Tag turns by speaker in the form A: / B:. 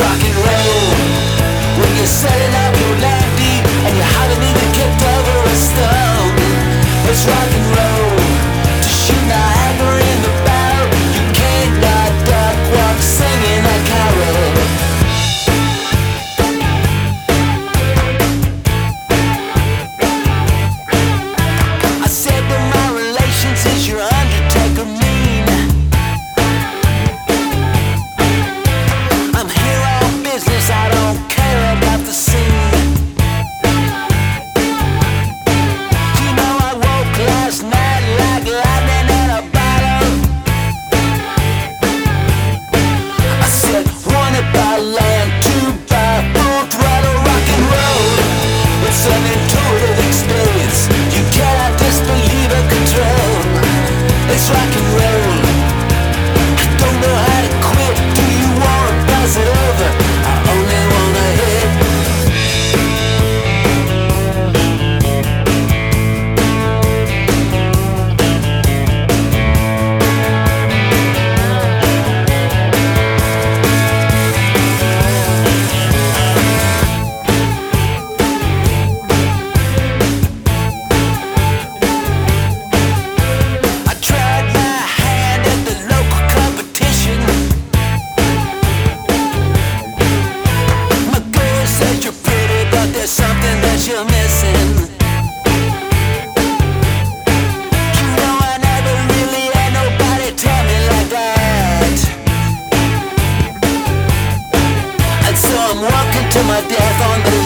A: rock and roll. To my death on the